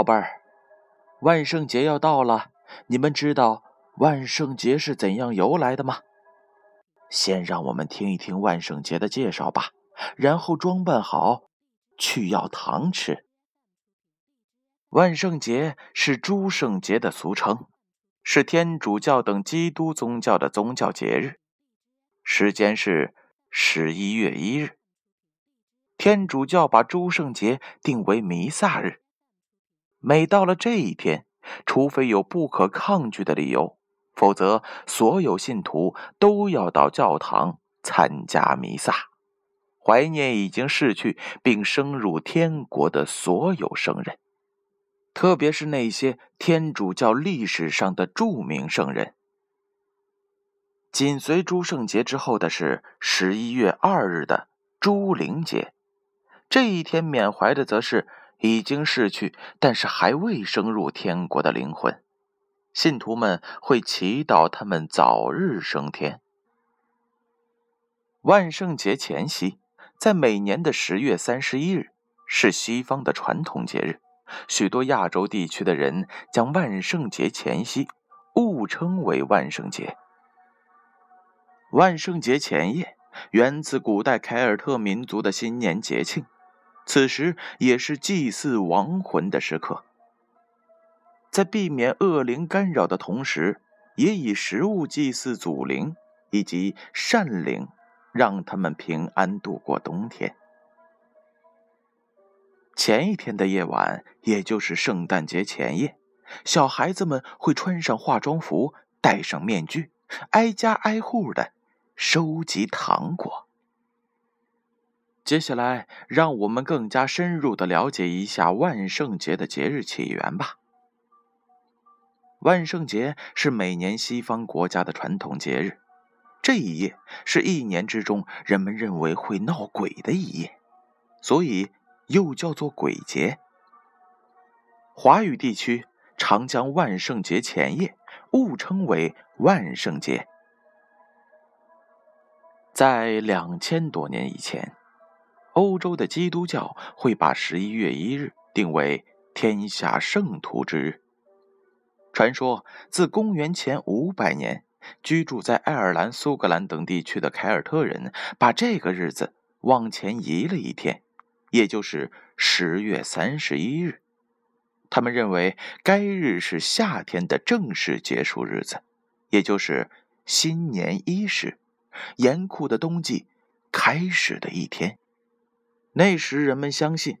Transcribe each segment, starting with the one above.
宝贝儿，万圣节要到了，你们知道万圣节是怎样由来的吗？先让我们听一听万圣节的介绍吧，然后装扮好去要糖吃。万圣节是诸圣节的俗称，是天主教等基督宗教的宗教节日，时间是十一月一日。天主教把诸圣节定为弥撒日。每到了这一天，除非有不可抗拒的理由，否则所有信徒都要到教堂参加弥撒，怀念已经逝去并升入天国的所有圣人，特别是那些天主教历史上的著名圣人。紧随诸圣节之后的是十一月二日的诸灵节，这一天缅怀的则是。已经逝去，但是还未升入天国的灵魂，信徒们会祈祷他们早日升天。万圣节前夕，在每年的十月三十一日，是西方的传统节日。许多亚洲地区的人将万圣节前夕误称为万圣节。万圣节前夜源自古代凯尔特民族的新年节庆。此时也是祭祀亡魂的时刻，在避免恶灵干扰的同时，也以食物祭祀祖灵以及善灵，让他们平安度过冬天。前一天的夜晚，也就是圣诞节前夜，小孩子们会穿上化妆服，戴上面具，挨家挨户的收集糖果。接下来，让我们更加深入的了解一下万圣节的节日起源吧。万圣节是每年西方国家的传统节日，这一夜是一年之中人们认为会闹鬼的一夜，所以又叫做鬼节。华语地区常将万圣节前夜误称为万圣节。在两千多年以前。欧洲的基督教会把十一月一日定为天下圣徒之日。传说，自公元前五百年，居住在爱尔兰、苏格兰等地区的凯尔特人把这个日子往前移了一天，也就是十月三十一日。他们认为该日是夏天的正式结束日子，也就是新年伊始，严酷的冬季开始的一天。那时人们相信，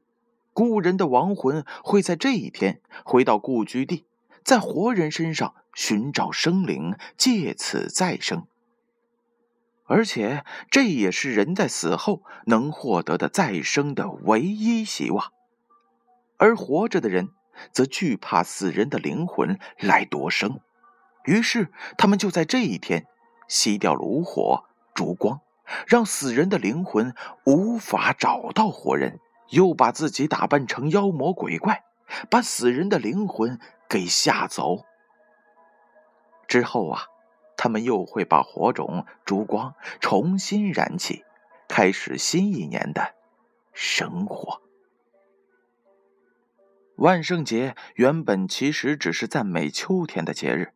故人的亡魂会在这一天回到故居地，在活人身上寻找生灵，借此再生。而且这也是人在死后能获得的再生的唯一希望。而活着的人则惧怕死人的灵魂来夺生，于是他们就在这一天熄掉炉火、烛光。让死人的灵魂无法找到活人，又把自己打扮成妖魔鬼怪，把死人的灵魂给吓走。之后啊，他们又会把火种、烛光重新燃起，开始新一年的生活。万圣节原本其实只是赞美秋天的节日，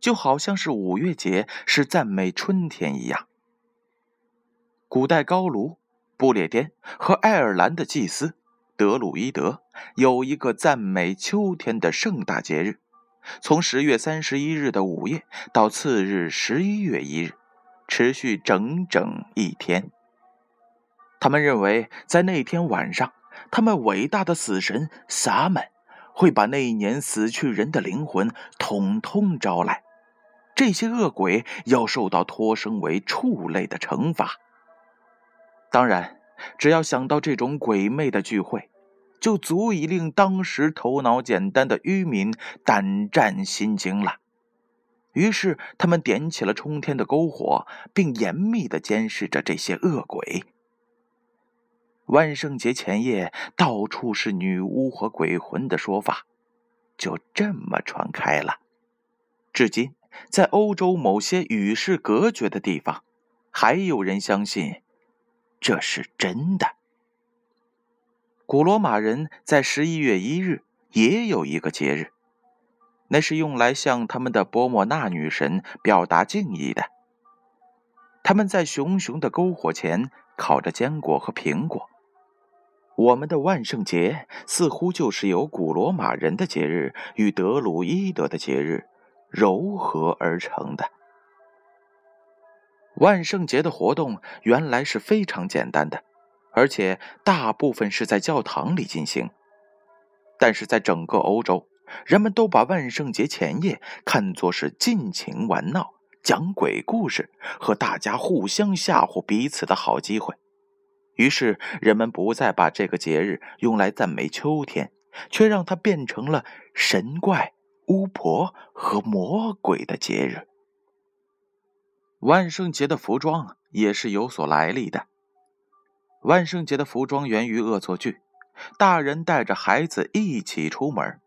就好像是五月节是赞美春天一样。古代高卢、不列颠和爱尔兰的祭司德鲁伊德有一个赞美秋天的盛大节日，从十月三十一日的午夜到次日十一月一日，持续整整一天。他们认为，在那天晚上，他们伟大的死神萨满会把那一年死去人的灵魂统统招来，这些恶鬼要受到托生为畜类的惩罚。当然，只要想到这种鬼魅的聚会，就足以令当时头脑简单的渔民胆战心惊了。于是，他们点起了冲天的篝火，并严密的监视着这些恶鬼。万圣节前夜，到处是女巫和鬼魂的说法，就这么传开了。至今，在欧洲某些与世隔绝的地方，还有人相信。这是真的。古罗马人在十一月一日也有一个节日，那是用来向他们的波莫纳女神表达敬意的。他们在熊熊的篝火前烤着坚果和苹果。我们的万圣节似乎就是由古罗马人的节日与德鲁伊德的节日糅合而成的。万圣节的活动原来是非常简单的，而且大部分是在教堂里进行。但是在整个欧洲，人们都把万圣节前夜看作是尽情玩闹、讲鬼故事和大家互相吓唬彼此的好机会。于是，人们不再把这个节日用来赞美秋天，却让它变成了神怪、巫婆和魔鬼的节日。万圣节的服装也是有所来历的。万圣节的服装源于恶作剧，大人带着孩子一起出门，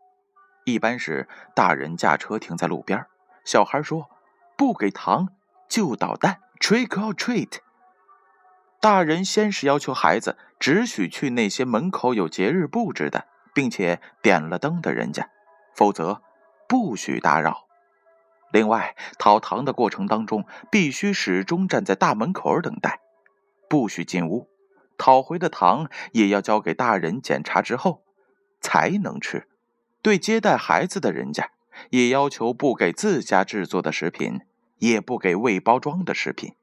一般是大人驾车停在路边，小孩说：“不给糖就捣蛋，trick or treat。”大人先是要求孩子只许去那些门口有节日布置的，并且点了灯的人家，否则不许打扰。另外，讨糖的过程当中，必须始终站在大门口等待，不许进屋。讨回的糖也要交给大人检查之后才能吃。对接待孩子的人家，也要求不给自家制作的食品，也不给未包装的食品。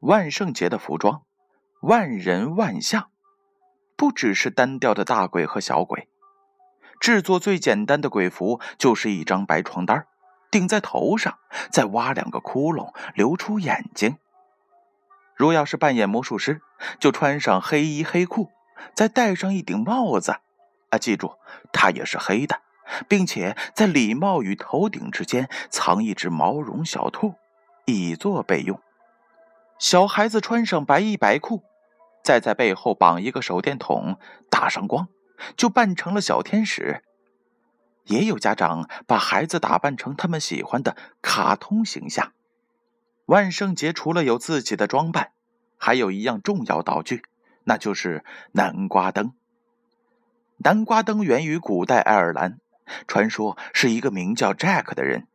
万圣节的服装，万人万象，不只是单调的大鬼和小鬼。制作最简单的鬼服，就是一张白床单顶在头上，再挖两个窟窿，留出眼睛。如要是扮演魔术师，就穿上黑衣黑裤，再戴上一顶帽子，啊，记住，它也是黑的，并且在礼帽与头顶之间藏一只毛绒小兔，以作备用。小孩子穿上白衣白裤，再在背后绑一个手电筒，打上光，就扮成了小天使。也有家长把孩子打扮成他们喜欢的卡通形象。万圣节除了有自己的装扮，还有一样重要道具，那就是南瓜灯。南瓜灯源于古代爱尔兰，传说是一个名叫 Jack 的人，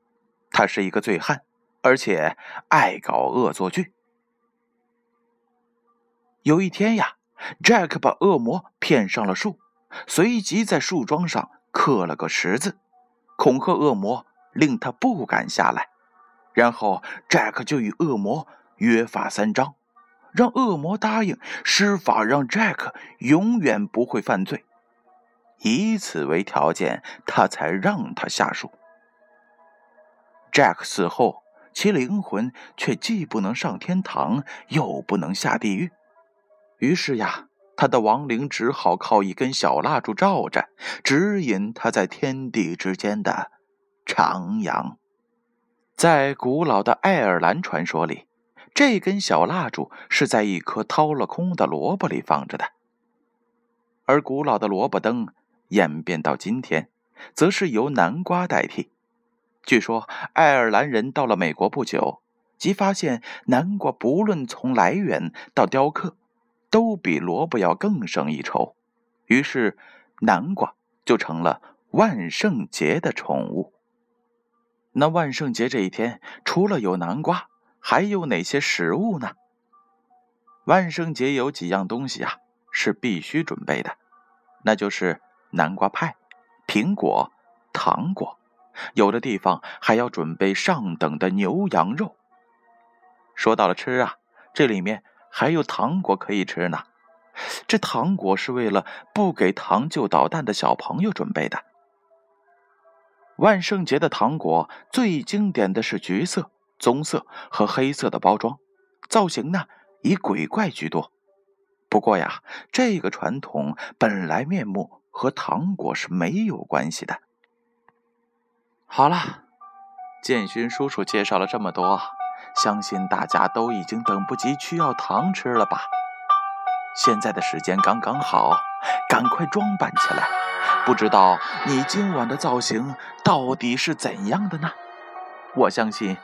他是一个醉汉，而且爱搞恶作剧。有一天呀，Jack 把恶魔骗上了树，随即在树桩上。刻了个十字，恐吓恶魔，令他不敢下来。然后，Jack 就与恶魔约法三章，让恶魔答应施法，让 Jack 永远不会犯罪，以此为条件，他才让他下树。Jack 死后，其灵魂却既不能上天堂，又不能下地狱。于是呀。他的亡灵只好靠一根小蜡烛照着，指引他在天地之间的徜徉。在古老的爱尔兰传说里，这根小蜡烛是在一颗掏了空的萝卜里放着的。而古老的萝卜灯演变到今天，则是由南瓜代替。据说，爱尔兰人到了美国不久，即发现南瓜不论从来源到雕刻。都比萝卜要更胜一筹，于是南瓜就成了万圣节的宠物。那万圣节这一天，除了有南瓜，还有哪些食物呢？万圣节有几样东西啊是必须准备的，那就是南瓜派、苹果、糖果，有的地方还要准备上等的牛羊肉。说到了吃啊，这里面。还有糖果可以吃呢，这糖果是为了不给糖就捣蛋的小朋友准备的。万圣节的糖果最经典的是橘色、棕色和黑色的包装，造型呢以鬼怪居多。不过呀，这个传统本来面目和糖果是没有关系的。好了，建勋叔叔介绍了这么多。相信大家都已经等不及去要糖吃了吧？现在的时间刚刚好，赶快装扮起来。不知道你今晚的造型到底是怎样的呢？我相信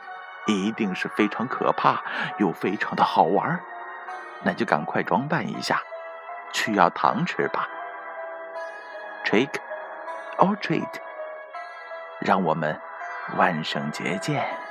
一定是非常可怕又非常的好玩。那就赶快装扮一下，去要糖吃吧。Trick or treat。让我们万圣节见。